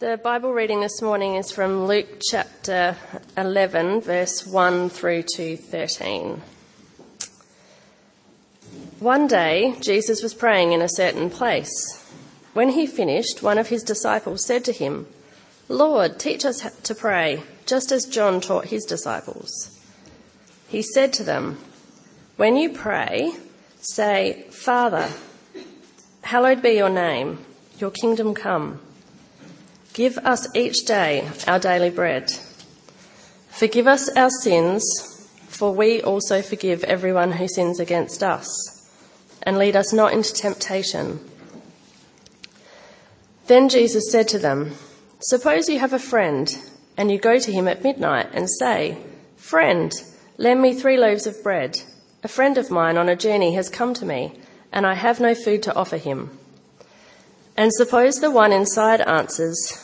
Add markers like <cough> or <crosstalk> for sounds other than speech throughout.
The Bible reading this morning is from Luke chapter 11, verse 1 through to 13. One day, Jesus was praying in a certain place. When he finished, one of his disciples said to him, Lord, teach us to pray, just as John taught his disciples. He said to them, When you pray, say, Father, hallowed be your name, your kingdom come. Give us each day our daily bread. Forgive us our sins, for we also forgive everyone who sins against us. And lead us not into temptation. Then Jesus said to them, Suppose you have a friend, and you go to him at midnight and say, Friend, lend me three loaves of bread. A friend of mine on a journey has come to me, and I have no food to offer him. And suppose the one inside answers,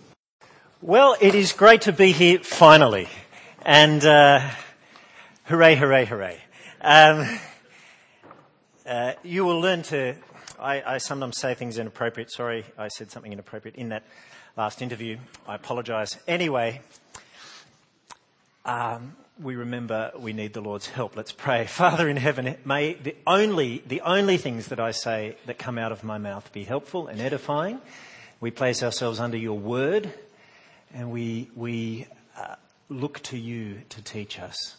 Well, it is great to be here finally. And uh, hooray, hooray, hooray. Um, uh, you will learn to. I, I, sometimes say things inappropriate. Sorry, I said something inappropriate in that last interview. I apologise. Anyway, um, we remember we need the Lord's help. Let's pray. <laughs> Father in heaven, may the only, the only things that I say that come out of my mouth be helpful and edifying. We place ourselves under your word and we, we uh, look to you to teach us.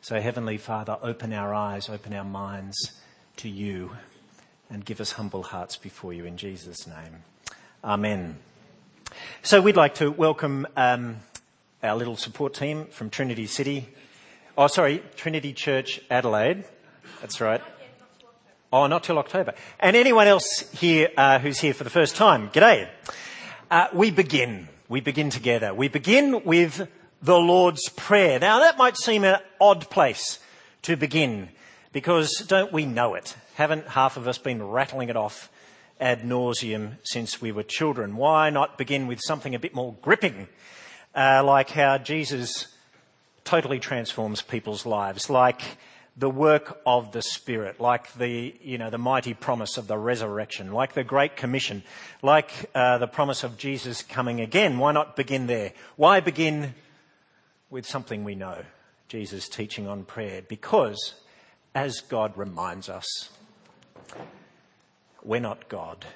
So, Heavenly Father, open our eyes, open our minds to you, and give us humble hearts before you in Jesus' name. Amen. So, we'd like to welcome um, our little support team from Trinity City. Oh, sorry, Trinity Church Adelaide. That's right. Oh, not till October. And anyone else here uh, who's here for the first time, g'day. Uh, we begin we begin together. We begin with the Lord's Prayer. Now, that might seem an odd place to begin because don't we know it? Haven't half of us been rattling it off ad nauseum since we were children? Why not begin with something a bit more gripping, uh, like how Jesus totally transforms people's lives, like the work of the Spirit, like the, you know, the mighty promise of the resurrection, like the Great Commission, like uh, the promise of Jesus coming again. Why not begin there? Why begin with something we know? Jesus' teaching on prayer. Because, as God reminds us, we're not God.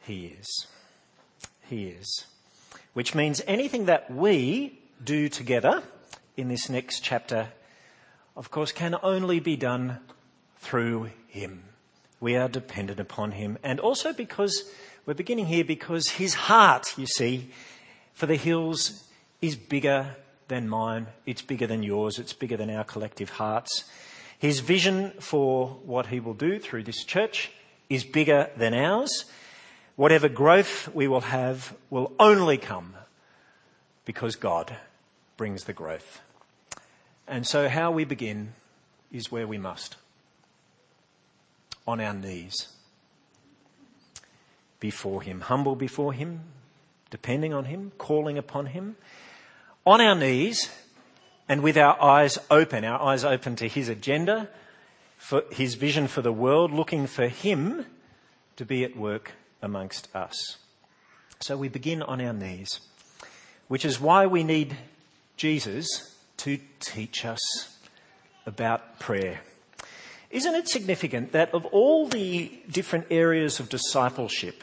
He is. He is. Which means anything that we do together in this next chapter of course, can only be done through Him. We are dependent upon Him. And also because we're beginning here because His heart, you see, for the hills is bigger than mine. It's bigger than yours. It's bigger than our collective hearts. His vision for what He will do through this church is bigger than ours. Whatever growth we will have will only come because God brings the growth. And so, how we begin is where we must. On our knees. Before Him, humble before Him, depending on Him, calling upon Him, on our knees and with our eyes open, our eyes open to His agenda, for His vision for the world, looking for Him to be at work amongst us. So we begin on our knees, which is why we need Jesus to teach us about prayer. Isn't it significant that of all the different areas of discipleship,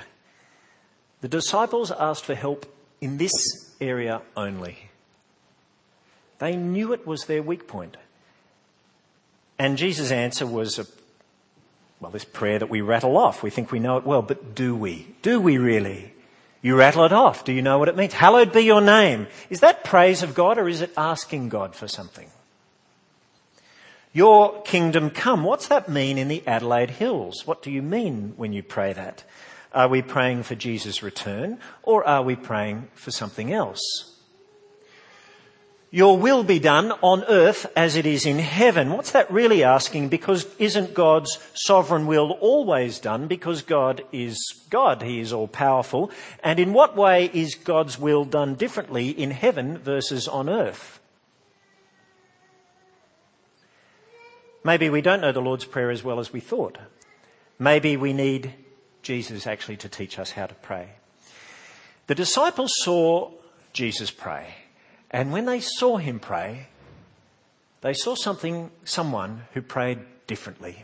the disciples asked for help in this area only? They knew it was their weak point. And Jesus' answer was a, well, this prayer that we rattle off. We think we know it well, but do we? Do we really? You rattle it off. Do you know what it means? Hallowed be your name. Is that praise of God or is it asking God for something? Your kingdom come. What's that mean in the Adelaide Hills? What do you mean when you pray that? Are we praying for Jesus' return or are we praying for something else? Your will be done on earth as it is in heaven. What's that really asking? Because isn't God's sovereign will always done? Because God is God. He is all powerful. And in what way is God's will done differently in heaven versus on earth? Maybe we don't know the Lord's Prayer as well as we thought. Maybe we need Jesus actually to teach us how to pray. The disciples saw Jesus pray. And when they saw him pray, they saw something, someone who prayed differently.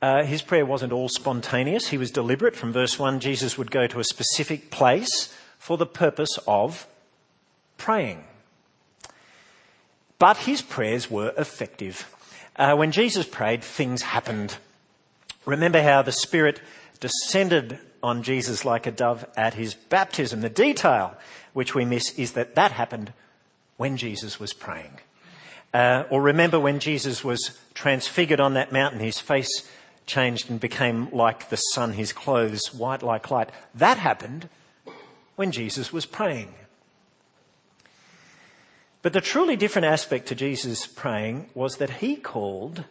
Uh, his prayer wasn't all spontaneous. He was deliberate. From verse 1, Jesus would go to a specific place for the purpose of praying. But his prayers were effective. Uh, when Jesus prayed, things happened. Remember how the Spirit descended on Jesus like a dove at his baptism. The detail which we miss is that that happened when Jesus was praying. Uh, or remember when Jesus was transfigured on that mountain, his face changed and became like the sun, his clothes white like light. That happened when Jesus was praying. But the truly different aspect to Jesus praying was that he called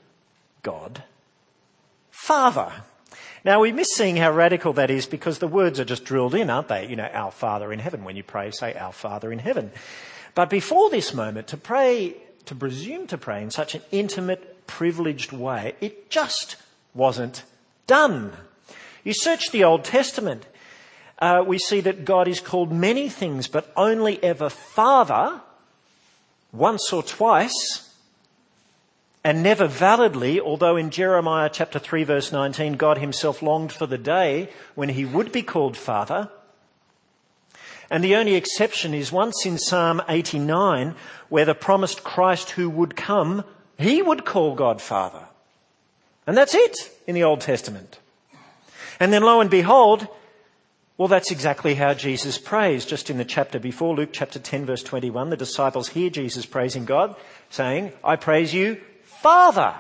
God Father. Now we miss seeing how radical that is because the words are just drilled in, aren't they? You know, our Father in heaven. When you pray, say, our Father in heaven. But before this moment, to pray, to presume to pray in such an intimate, privileged way, it just wasn't done. You search the Old Testament, uh, we see that God is called many things, but only ever Father, once or twice, and never validly, although in Jeremiah chapter 3 verse 19, God himself longed for the day when he would be called Father. And the only exception is once in Psalm 89, where the promised Christ who would come, he would call God Father. And that's it in the Old Testament. And then lo and behold, well, that's exactly how Jesus prays. Just in the chapter before, Luke chapter 10 verse 21, the disciples hear Jesus praising God, saying, I praise you, Father.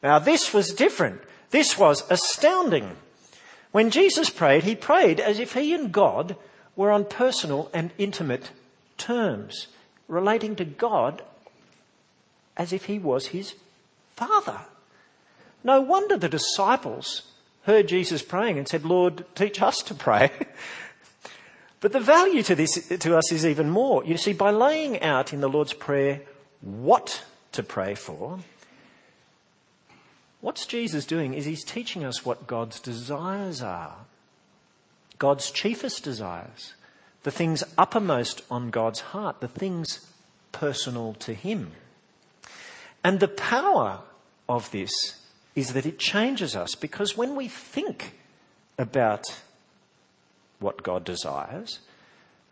Now this was different. This was astounding. When Jesus prayed, he prayed as if he and God were on personal and intimate terms, relating to God as if he was his father. No wonder the disciples heard Jesus praying and said, Lord, teach us to pray. <laughs> but the value to this, to us is even more. You see, by laying out in the Lord's Prayer what to pray for. What's Jesus doing is he's teaching us what God's desires are. God's chiefest desires. The things uppermost on God's heart. The things personal to him. And the power of this is that it changes us because when we think about what God desires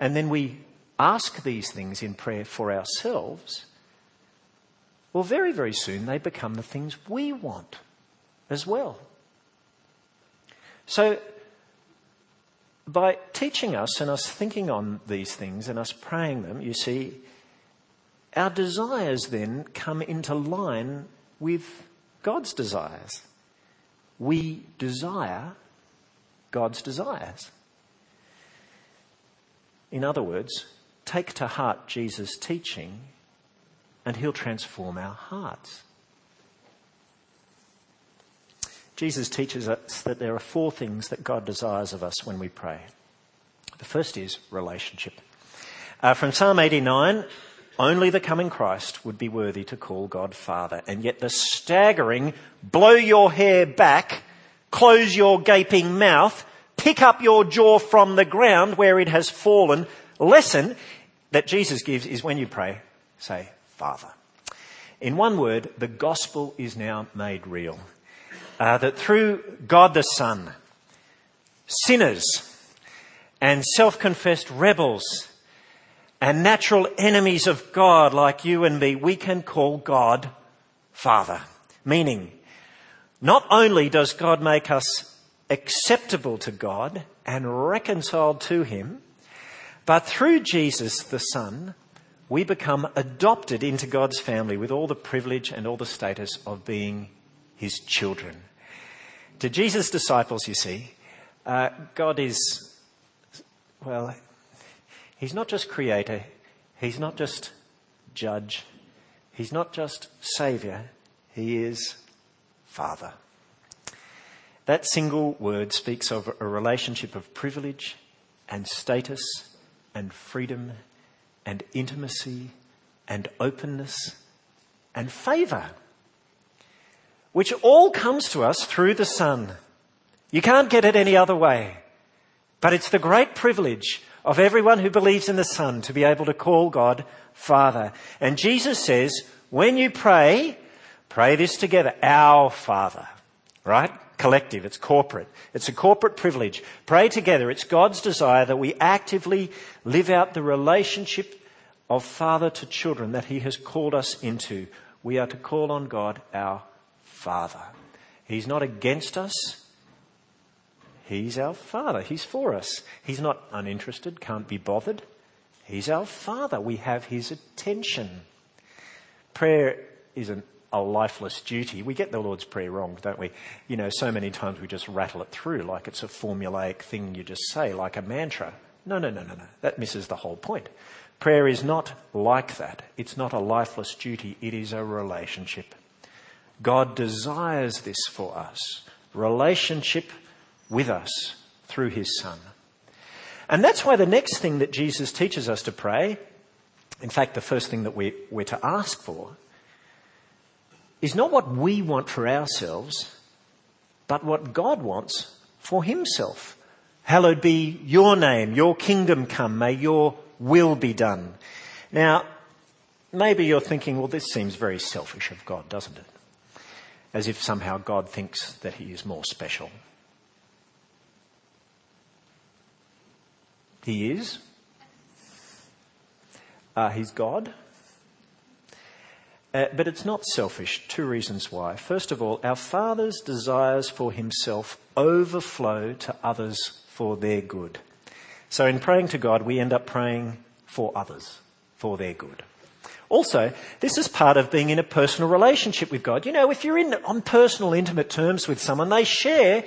and then we ask these things in prayer for ourselves, well, very, very soon they become the things we want as well. So, by teaching us and us thinking on these things and us praying them, you see, our desires then come into line with God's desires. We desire God's desires. In other words, take to heart Jesus' teaching and He'll transform our hearts. Jesus teaches us that there are four things that God desires of us when we pray. The first is relationship. Uh, from Psalm 89, only the coming Christ would be worthy to call God Father. And yet the staggering, blow your hair back, close your gaping mouth, pick up your jaw from the ground where it has fallen lesson that Jesus gives is when you pray, say, Father. In one word, the gospel is now made real. Uh, that through God the Son, sinners and self confessed rebels and natural enemies of God like you and me, we can call God Father. Meaning, not only does God make us acceptable to God and reconciled to Him, but through Jesus the Son, we become adopted into God's family with all the privilege and all the status of being His children. To Jesus' disciples, you see, uh, God is, well, He's not just creator, He's not just judge, He's not just Saviour, He is Father. That single word speaks of a relationship of privilege and status and freedom and intimacy and openness and favour, which all comes to us through the Son. You can't get it any other way. But it's the great privilege of everyone who believes in the Son to be able to call God Father. And Jesus says, when you pray, pray this together, our Father. Right? Collective, it's corporate. It's a corporate privilege. Pray together. It's God's desire that we actively live out the relationship of father to children that He has called us into. We are to call on God our Father. He's not against us. He's our Father. He's for us. He's not uninterested, can't be bothered. He's our Father. We have His attention. Prayer isn't a lifeless duty. We get the Lord's Prayer wrong, don't we? You know, so many times we just rattle it through like it's a formulaic thing you just say, like a mantra. No, no, no, no, no. That misses the whole point. Prayer is not like that. It's not a lifeless duty. It is a relationship. God desires this for us. Relationship with us through his Son. And that's why the next thing that Jesus teaches us to pray, in fact, the first thing that we, we're to ask for, is not what we want for ourselves, but what God wants for himself. Hallowed be your name, your kingdom come, may your will be done. Now, maybe you're thinking, well, this seems very selfish of God, doesn't it? As if somehow God thinks that he is more special. He is. Uh, he's God. Uh, but it's not selfish. Two reasons why. First of all, our Father's desires for Himself overflow to others for their good. So in praying to God, we end up praying for others, for their good. Also, this is part of being in a personal relationship with God. You know, if you're in on personal, intimate terms with someone, they share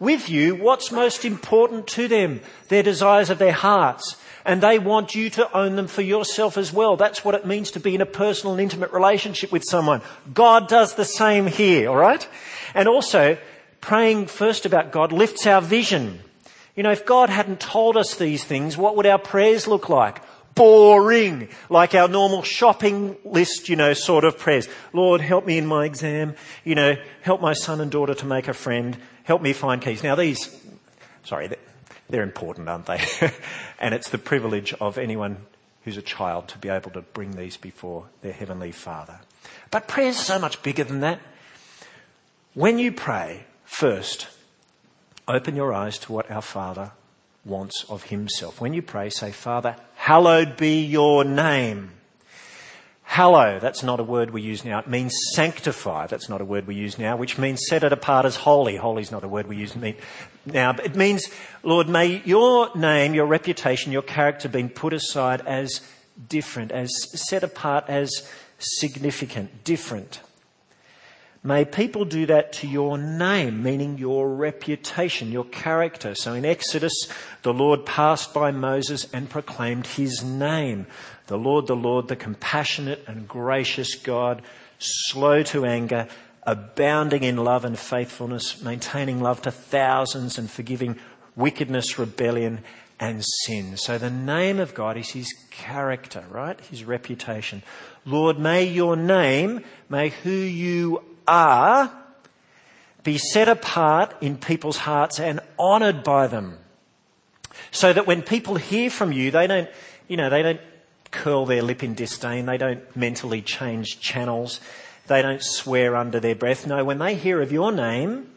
with you what's most important to them, their desires of their hearts. And they want you to own them for yourself as well. That's what it means to be in a personal and intimate relationship with someone. God does the same here, alright? And also, praying first about God lifts our vision. You know, if God hadn't told us these things, what would our prayers look like? Boring, like our normal shopping list, you know, sort of prayers. Lord, help me in my exam. You know, help my son and daughter to make a friend help me find keys. Now these, sorry, they're important, aren't they? <laughs> and it's the privilege of anyone who's a child to be able to bring these before their Heavenly Father. But prayer is so much bigger than that. When you pray, first, open your eyes to what our Father wants of Himself. When you pray, say, Father, hallowed be your name. Hallow, that's not a word we use now. It means sanctify. That's not a word we use now, which means set it apart as holy. Holy is not a word we use now. But it means, Lord, may your name, your reputation, your character be put aside as different, as set apart as significant, different. May people do that to your name, meaning your reputation, your character. So in Exodus, the Lord passed by Moses and proclaimed his name. The Lord, the Lord, the compassionate and gracious God, slow to anger, abounding in love and faithfulness, maintaining love to thousands and forgiving wickedness, rebellion, and sin. So the name of God is his character, right? His reputation. Lord, may your name, may who you are, be set apart in people's hearts and honored by them. So that when people hear from you, they don't, you know, they don't curl their lip in disdain. They don't mentally change channels. They don't swear under their breath. No, when they hear of your name,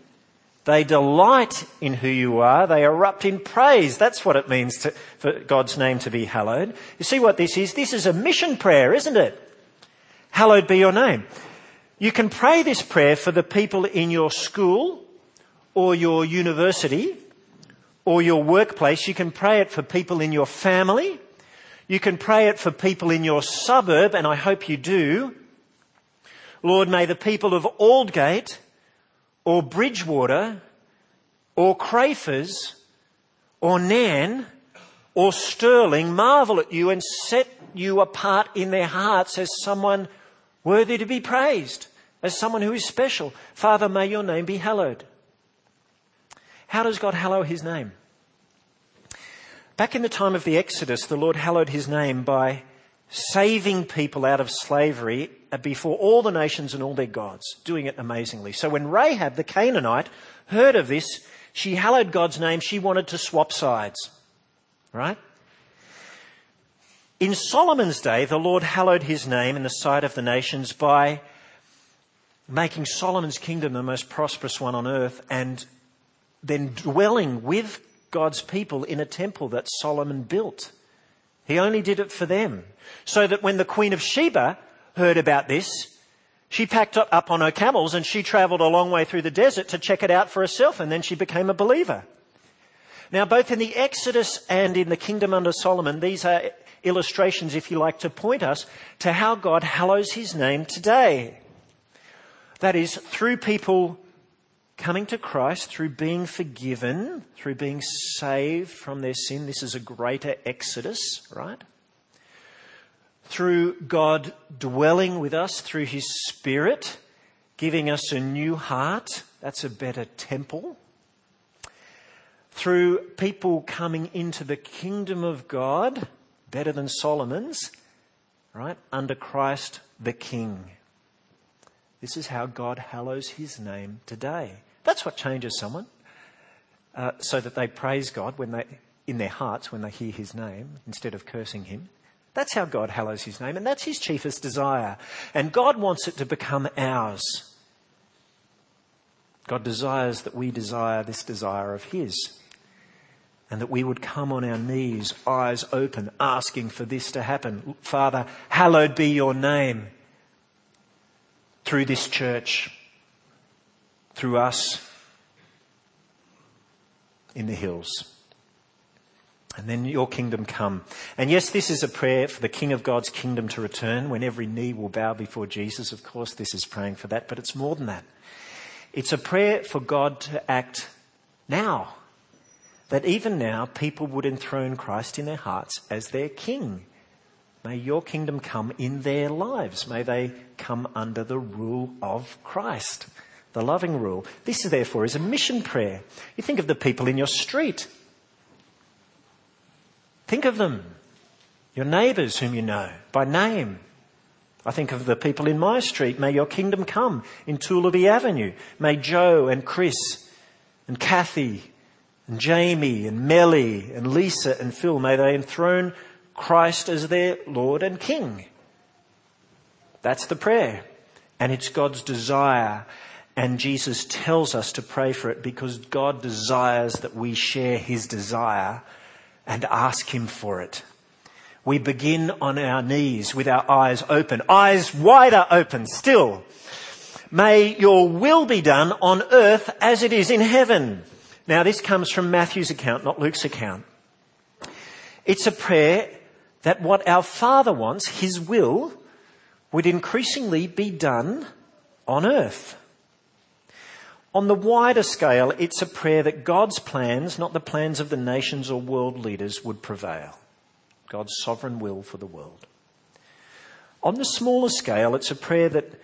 They delight in who you are. They erupt in praise. That's what it means to, for God's name to be hallowed. You see what this is? This is a mission prayer, isn't it? Hallowed be your name. You can pray this prayer for the people in your school or your university or your workplace. You can pray it for people in your family. You can pray it for people in your suburb, and I hope you do. Lord, may the people of Aldgate or Bridgewater or Crafers or Nairne or Stirling marvel at you and set you apart in their hearts as someone worthy to be praised, as someone who is special. Father, may your name be hallowed. How does God hallow his name? Back in the time of the Exodus, the Lord hallowed his name by saving people out of slavery before all the nations and all their gods, doing it amazingly. So when Rahab the Canaanite heard of this, she hallowed God's name. She wanted to swap sides. Right? In Solomon's day, the Lord hallowed his name in the sight of the nations by making Solomon's kingdom the most prosperous one on earth and then dwelling with God's people in a temple that Solomon built. He only did it for them. So that when the Queen of Sheba heard about this, she packed up on her camels and she traveled a long way through the desert to check it out for herself and then she became a believer. Now, both in the Exodus and in the kingdom under Solomon, these are illustrations, if you like, to point us to how God hallows his name today. That is, through people coming to Christ, through being forgiven, through being saved from their sin. This is a greater exodus, right? Through God dwelling with us through His Spirit, giving us a new heart. That's a better temple. Through people coming into the kingdom of God, better than Solomon's, right? Under Christ the King. This is how God hallows his name today. That's what changes someone. Uh, so that they praise God when they, in their hearts when they hear his name instead of cursing him. That's how God hallows his name, and that's his chiefest desire. And God wants it to become ours. God desires that we desire this desire of his. And that we would come on our knees, eyes open, asking for this to happen. Father, hallowed be your name through this church, through us in the hills. And then your kingdom come. And yes, this is a prayer for the King of God's kingdom to return when every knee will bow before Jesus. Of course, this is praying for that, but it's more than that. It's a prayer for God to act now. That even now people would enthrone Christ in their hearts as their King. May your kingdom come in their lives. May they come under the rule of Christ, the loving rule. This, therefore, is a mission prayer. You think of the people in your street. Think of them, your neighbours whom you know by name. I think of the people in my street. May your kingdom come in Tooleby Avenue. May Joe and Chris and Kathy and Jamie and Melly and Lisa and Phil, may they enthrone Christ as their Lord and King. That's the prayer. And it's God's desire. And Jesus tells us to pray for it because God desires that we share his desire and ask him for it. We begin on our knees with our eyes open, eyes wider open still. May your will be done on earth as it is in heaven. Now this comes from Matthew's account, not Luke's account. It's a prayer that what our Father wants, His will, would increasingly be done on earth. On the wider scale, it's a prayer that God's plans, not the plans of the nations or world leaders, would prevail. God's sovereign will for the world. On the smaller scale, it's a prayer that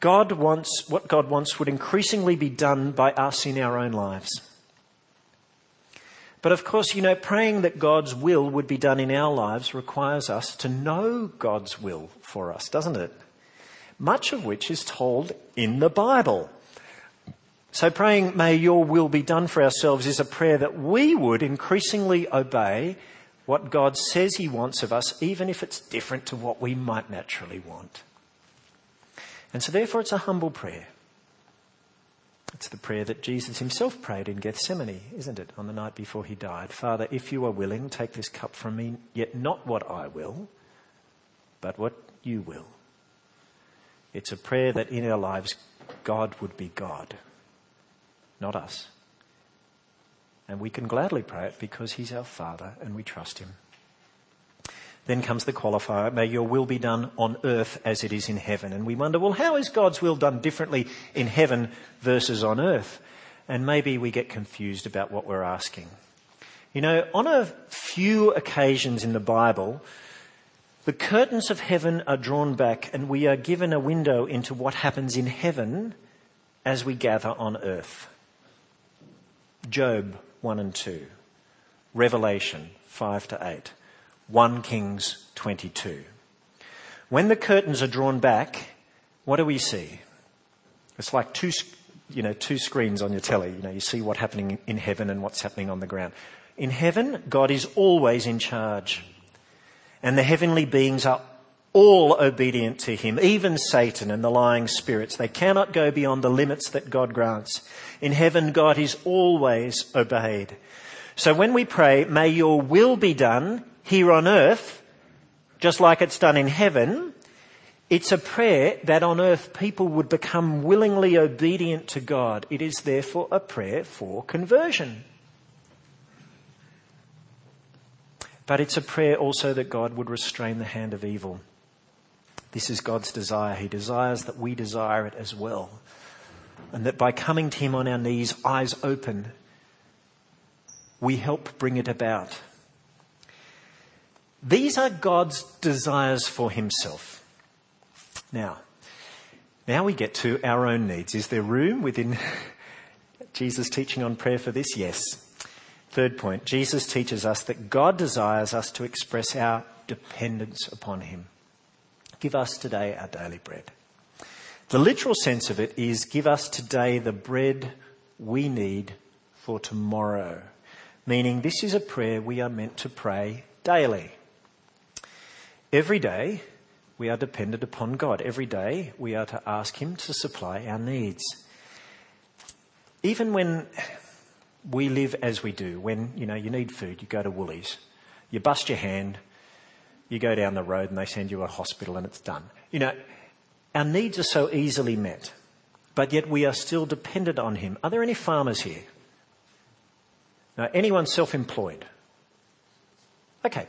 God wants, what God wants would increasingly be done by us in our own lives. But of course, you know, praying that God's will would be done in our lives requires us to know God's will for us, doesn't it? Much of which is told in the Bible. So praying, may your will be done for ourselves is a prayer that we would increasingly obey what God says he wants of us, even if it's different to what we might naturally want. And so therefore it's a humble prayer. It's the prayer that Jesus himself prayed in Gethsemane, isn't it, on the night before he died? Father, if you are willing, take this cup from me, yet not what I will, but what you will. It's a prayer that in our lives, God would be God, not us. And we can gladly pray it because he's our Father and we trust him. Then comes the qualifier, may your will be done on earth as it is in heaven. And we wonder, well, how is God's will done differently in heaven versus on earth? And maybe we get confused about what we're asking. You know, on a few occasions in the Bible, the curtains of heaven are drawn back and we are given a window into what happens in heaven as we gather on earth. Job 1 and 2. Revelation 5 to 8. 1 Kings 22. When the curtains are drawn back, what do we see? It's like two, you know, two screens on your telly. You know, you see what's happening in heaven and what's happening on the ground. In heaven, God is always in charge. And the heavenly beings are all obedient to him, even Satan and the lying spirits. They cannot go beyond the limits that God grants. In heaven, God is always obeyed. So when we pray, may your will be done here on earth, just like it's done in heaven, it's a prayer that on earth people would become willingly obedient to God. It is therefore a prayer for conversion. But it's a prayer also that God would restrain the hand of evil. This is God's desire. He desires that we desire it as well. And that by coming to Him on our knees, eyes open, we help bring it about. These are God's desires for himself. Now, now we get to our own needs. Is there room within <laughs> Jesus' teaching on prayer for this? Yes. Third point, Jesus teaches us that God desires us to express our dependence upon him. Give us today our daily bread. The literal sense of it is give us today the bread we need for tomorrow. Meaning this is a prayer we are meant to pray daily. Every day, we are dependent upon God. Every day, we are to ask Him to supply our needs. Even when we live as we do, when, you know, you need food, you go to Woolies, you bust your hand, you go down the road and they send you to a hospital and it's done. You know, our needs are so easily met, but yet we are still dependent on Him. Are there any farmers here? Now, anyone self-employed? Okay.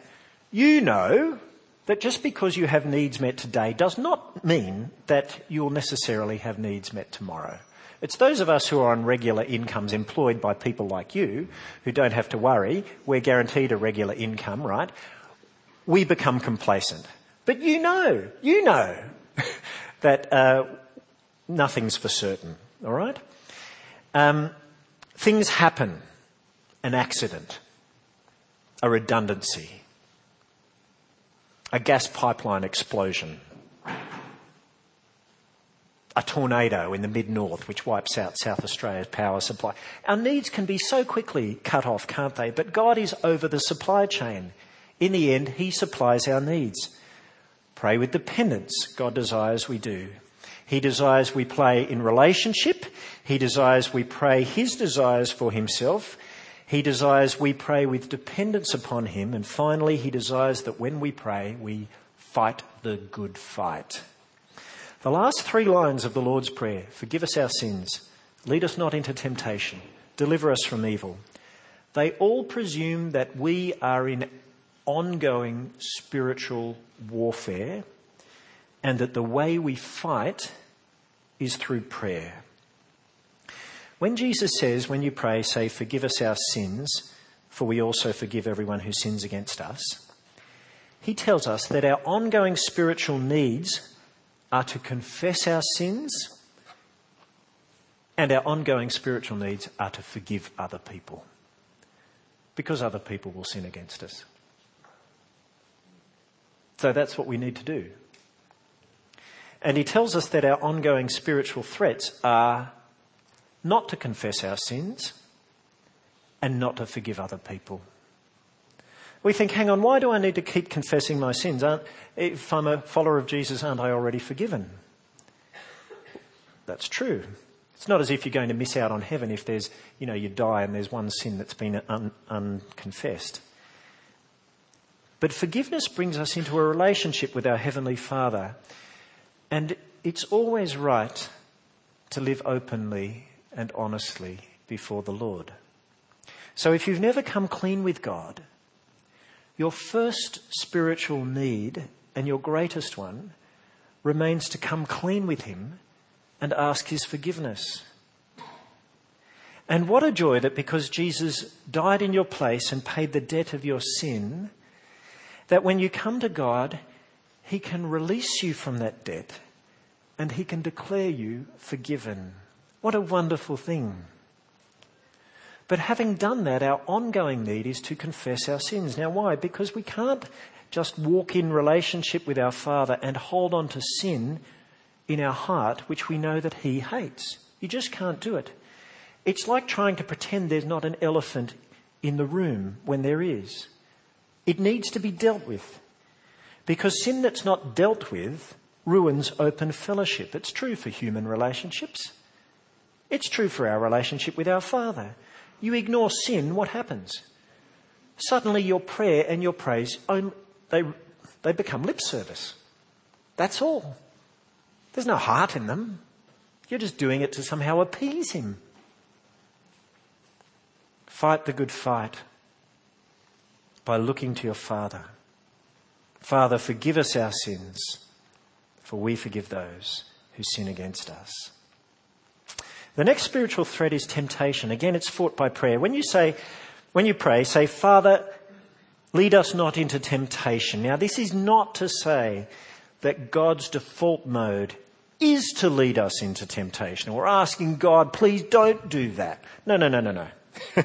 You know that just because you have needs met today does not mean that you'll necessarily have needs met tomorrow. It's those of us who are on regular incomes employed by people like you who don't have to worry. We're guaranteed a regular income, right? We become complacent. But you know, you know <laughs> that uh, nothing's for certain, all right? Um, things happen. An accident, a redundancy, a gas pipeline explosion, a tornado in the mid north which wipes out South Australia's power supply. Our needs can be so quickly cut off, can't they? But God is over the supply chain. In the end, He supplies our needs. Pray with dependence. God desires we do. He desires we play in relationship. He desires we pray His desires for Himself. He desires we pray with dependence upon Him. And finally, He desires that when we pray, we fight the good fight. The last three lines of the Lord's Prayer forgive us our sins, lead us not into temptation, deliver us from evil. They all presume that we are in ongoing spiritual warfare and that the way we fight is through prayer. When Jesus says, when you pray, say, forgive us our sins, for we also forgive everyone who sins against us, he tells us that our ongoing spiritual needs are to confess our sins and our ongoing spiritual needs are to forgive other people because other people will sin against us. So that's what we need to do. And he tells us that our ongoing spiritual threats are not to confess our sins and not to forgive other people. We think, hang on, why do I need to keep confessing my sins? Aren't, if I'm a follower of Jesus, aren't I already forgiven? That's true. It's not as if you're going to miss out on heaven if there's, you know, you die and there's one sin that's been un- unconfessed. But forgiveness brings us into a relationship with our Heavenly Father. And it's always right to live openly and honestly before the Lord. So if you've never come clean with God, your first spiritual need and your greatest one remains to come clean with Him and ask His forgiveness. And what a joy that because Jesus died in your place and paid the debt of your sin, that when you come to God, He can release you from that debt and He can declare you forgiven. What a wonderful thing. But having done that, our ongoing need is to confess our sins. Now, why? Because we can't just walk in relationship with our Father and hold on to sin in our heart, which we know that He hates. You just can't do it. It's like trying to pretend there's not an elephant in the room when there is. It needs to be dealt with. Because sin that's not dealt with ruins open fellowship. It's true for human relationships. It's true for our relationship with our Father. You ignore sin, what happens? Suddenly your prayer and your praise, they, they become lip service. That's all. There's no heart in them. You're just doing it to somehow appease Him. Fight the good fight by looking to your Father. Father, forgive us our sins, for we forgive those who sin against us. The next spiritual threat is temptation. Again, it's fought by prayer. When you say, when you pray, say, Father, lead us not into temptation. Now, this is not to say that God's default mode is to lead us into temptation. We're asking God, please don't do that. No, no, no, no, no. <laughs>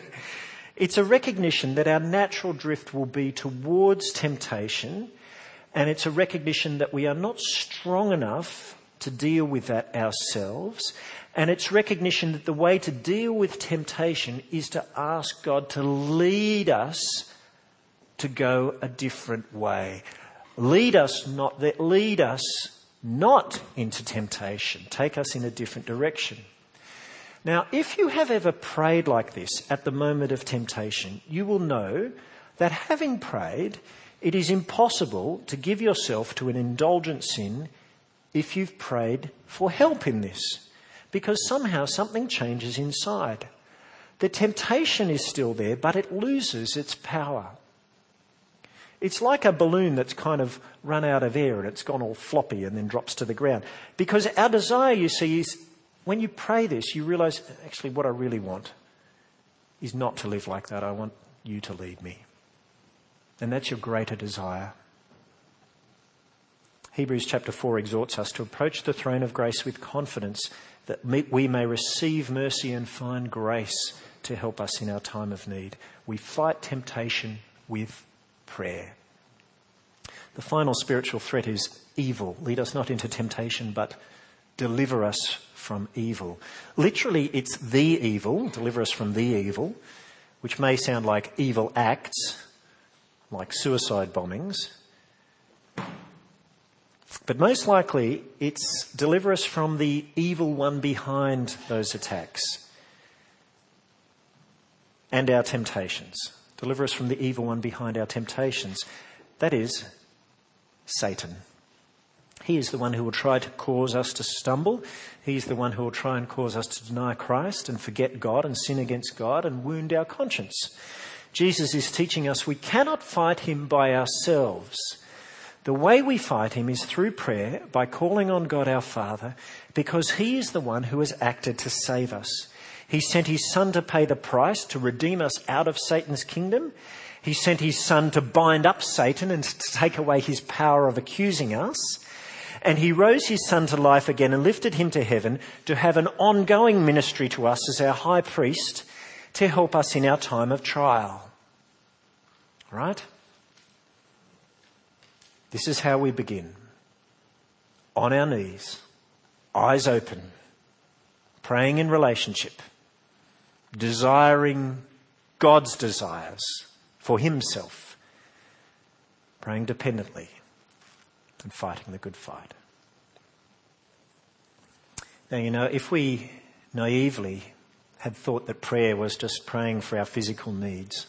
it's a recognition that our natural drift will be towards temptation, and it's a recognition that we are not strong enough to deal with that ourselves, and it's recognition that the way to deal with temptation is to ask God to lead us to go a different way. Lead us not that lead us not into temptation. Take us in a different direction. Now, if you have ever prayed like this at the moment of temptation, you will know that having prayed, it is impossible to give yourself to an indulgent sin if you've prayed for help in this because somehow something changes inside. The temptation is still there, but it loses its power. It's like a balloon that's kind of run out of air and it's gone all floppy and then drops to the ground. Because our desire, you see, is when you pray this, you realize actually what I really want is not to live like that. I want you to lead me. And that's your greater desire. Hebrews chapter 4 exhorts us to approach the throne of grace with confidence that we may receive mercy and find grace to help us in our time of need. We fight temptation with prayer. The final spiritual threat is evil. Lead us not into temptation, but deliver us from evil. Literally, it's the evil, deliver us from the evil, which may sound like evil acts, like suicide bombings. But most likely, it's deliver us from the evil one behind those attacks and our temptations. Deliver us from the evil one behind our temptations. That is, Satan. He is the one who will try to cause us to stumble. He's the one who will try and cause us to deny Christ and forget God and sin against God and wound our conscience. Jesus is teaching us we cannot fight him by ourselves. The way we fight him is through prayer by calling on God our Father because he is the one who has acted to save us. He sent his son to pay the price to redeem us out of Satan's kingdom. He sent his son to bind up Satan and to take away his power of accusing us. And he rose his son to life again and lifted him to heaven to have an ongoing ministry to us as our high priest to help us in our time of trial. Right? This is how we begin. On our knees, eyes open, praying in relationship, desiring God's desires for Himself, praying dependently, and fighting the good fight. Now, you know, if we naively had thought that prayer was just praying for our physical needs,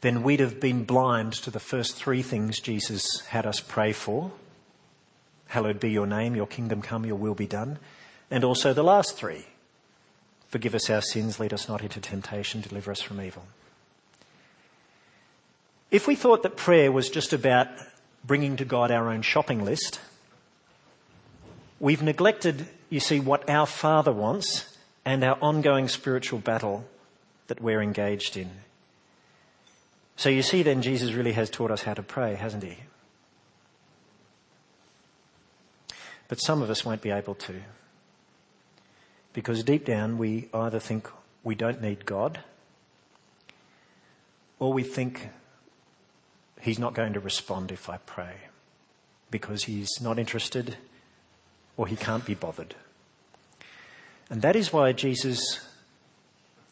then we'd have been blind to the first three things Jesus had us pray for. Hallowed be your name, your kingdom come, your will be done. And also the last three. Forgive us our sins, lead us not into temptation, deliver us from evil. If we thought that prayer was just about bringing to God our own shopping list, we've neglected, you see, what our Father wants and our ongoing spiritual battle that we're engaged in. So you see then Jesus really has taught us how to pray, hasn't he? But some of us won't be able to. Because deep down we either think we don't need God or we think he's not going to respond if I pray because he's not interested or he can't be bothered. And that is why Jesus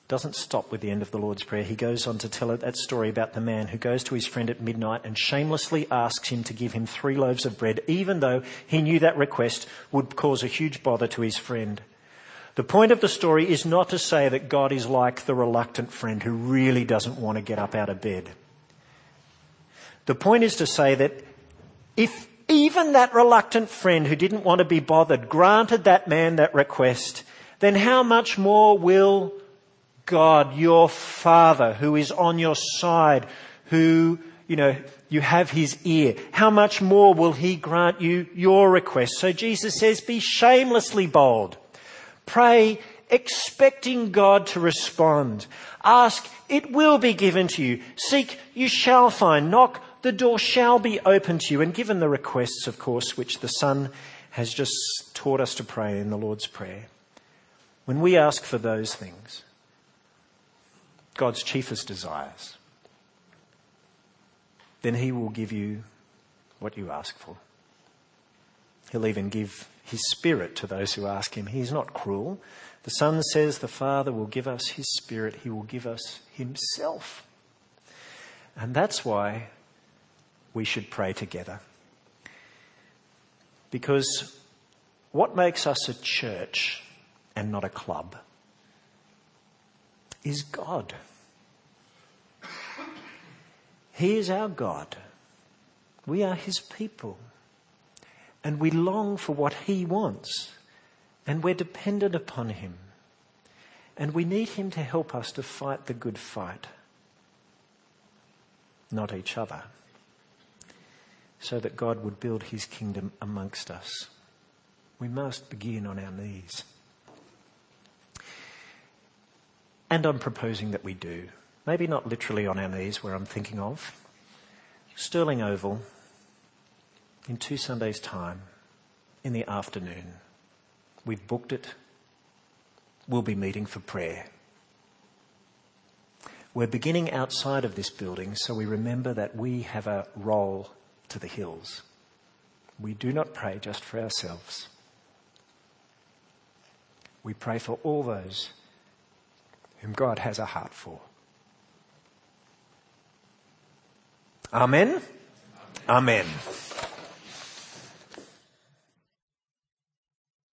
doesn't stop with the end of the Lord's Prayer. He goes on to tell that story about the man who goes to his friend at midnight and shamelessly asks him to give him three loaves of bread, even though he knew that request would cause a huge bother to his friend. The point of the story is not to say that God is like the reluctant friend who really doesn't want to get up out of bed. The point is to say that if even that reluctant friend who didn't want to be bothered granted that man that request, then how much more will God, your Father, who is on your side, who, you know, you have his ear. How much more will he grant you your request? So Jesus says, be shamelessly bold. Pray expecting God to respond. Ask, it will be given to you. Seek, you shall find. Knock, the door shall be open to you. And given the requests, of course, which the Son has just taught us to pray in the Lord's Prayer, when we ask for those things, God's chiefest desires, then He will give you what you ask for. He'll even give His Spirit to those who ask Him. He's not cruel. The Son says the Father will give us His Spirit, He will give us Himself. And that's why we should pray together. Because what makes us a church and not a club is God. He is our God. We are His people. And we long for what He wants. And we're dependent upon Him. And we need Him to help us to fight the good fight, not each other, so that God would build His kingdom amongst us. We must begin on our knees. And I'm proposing that we do. Maybe not literally on our knees where I'm thinking of. Stirling Oval, in two Sundays' time, in the afternoon. We've booked it. We'll be meeting for prayer. We're beginning outside of this building, so we remember that we have a role to the hills. We do not pray just for ourselves. We pray for all those whom God has a heart for. Amen. Amen.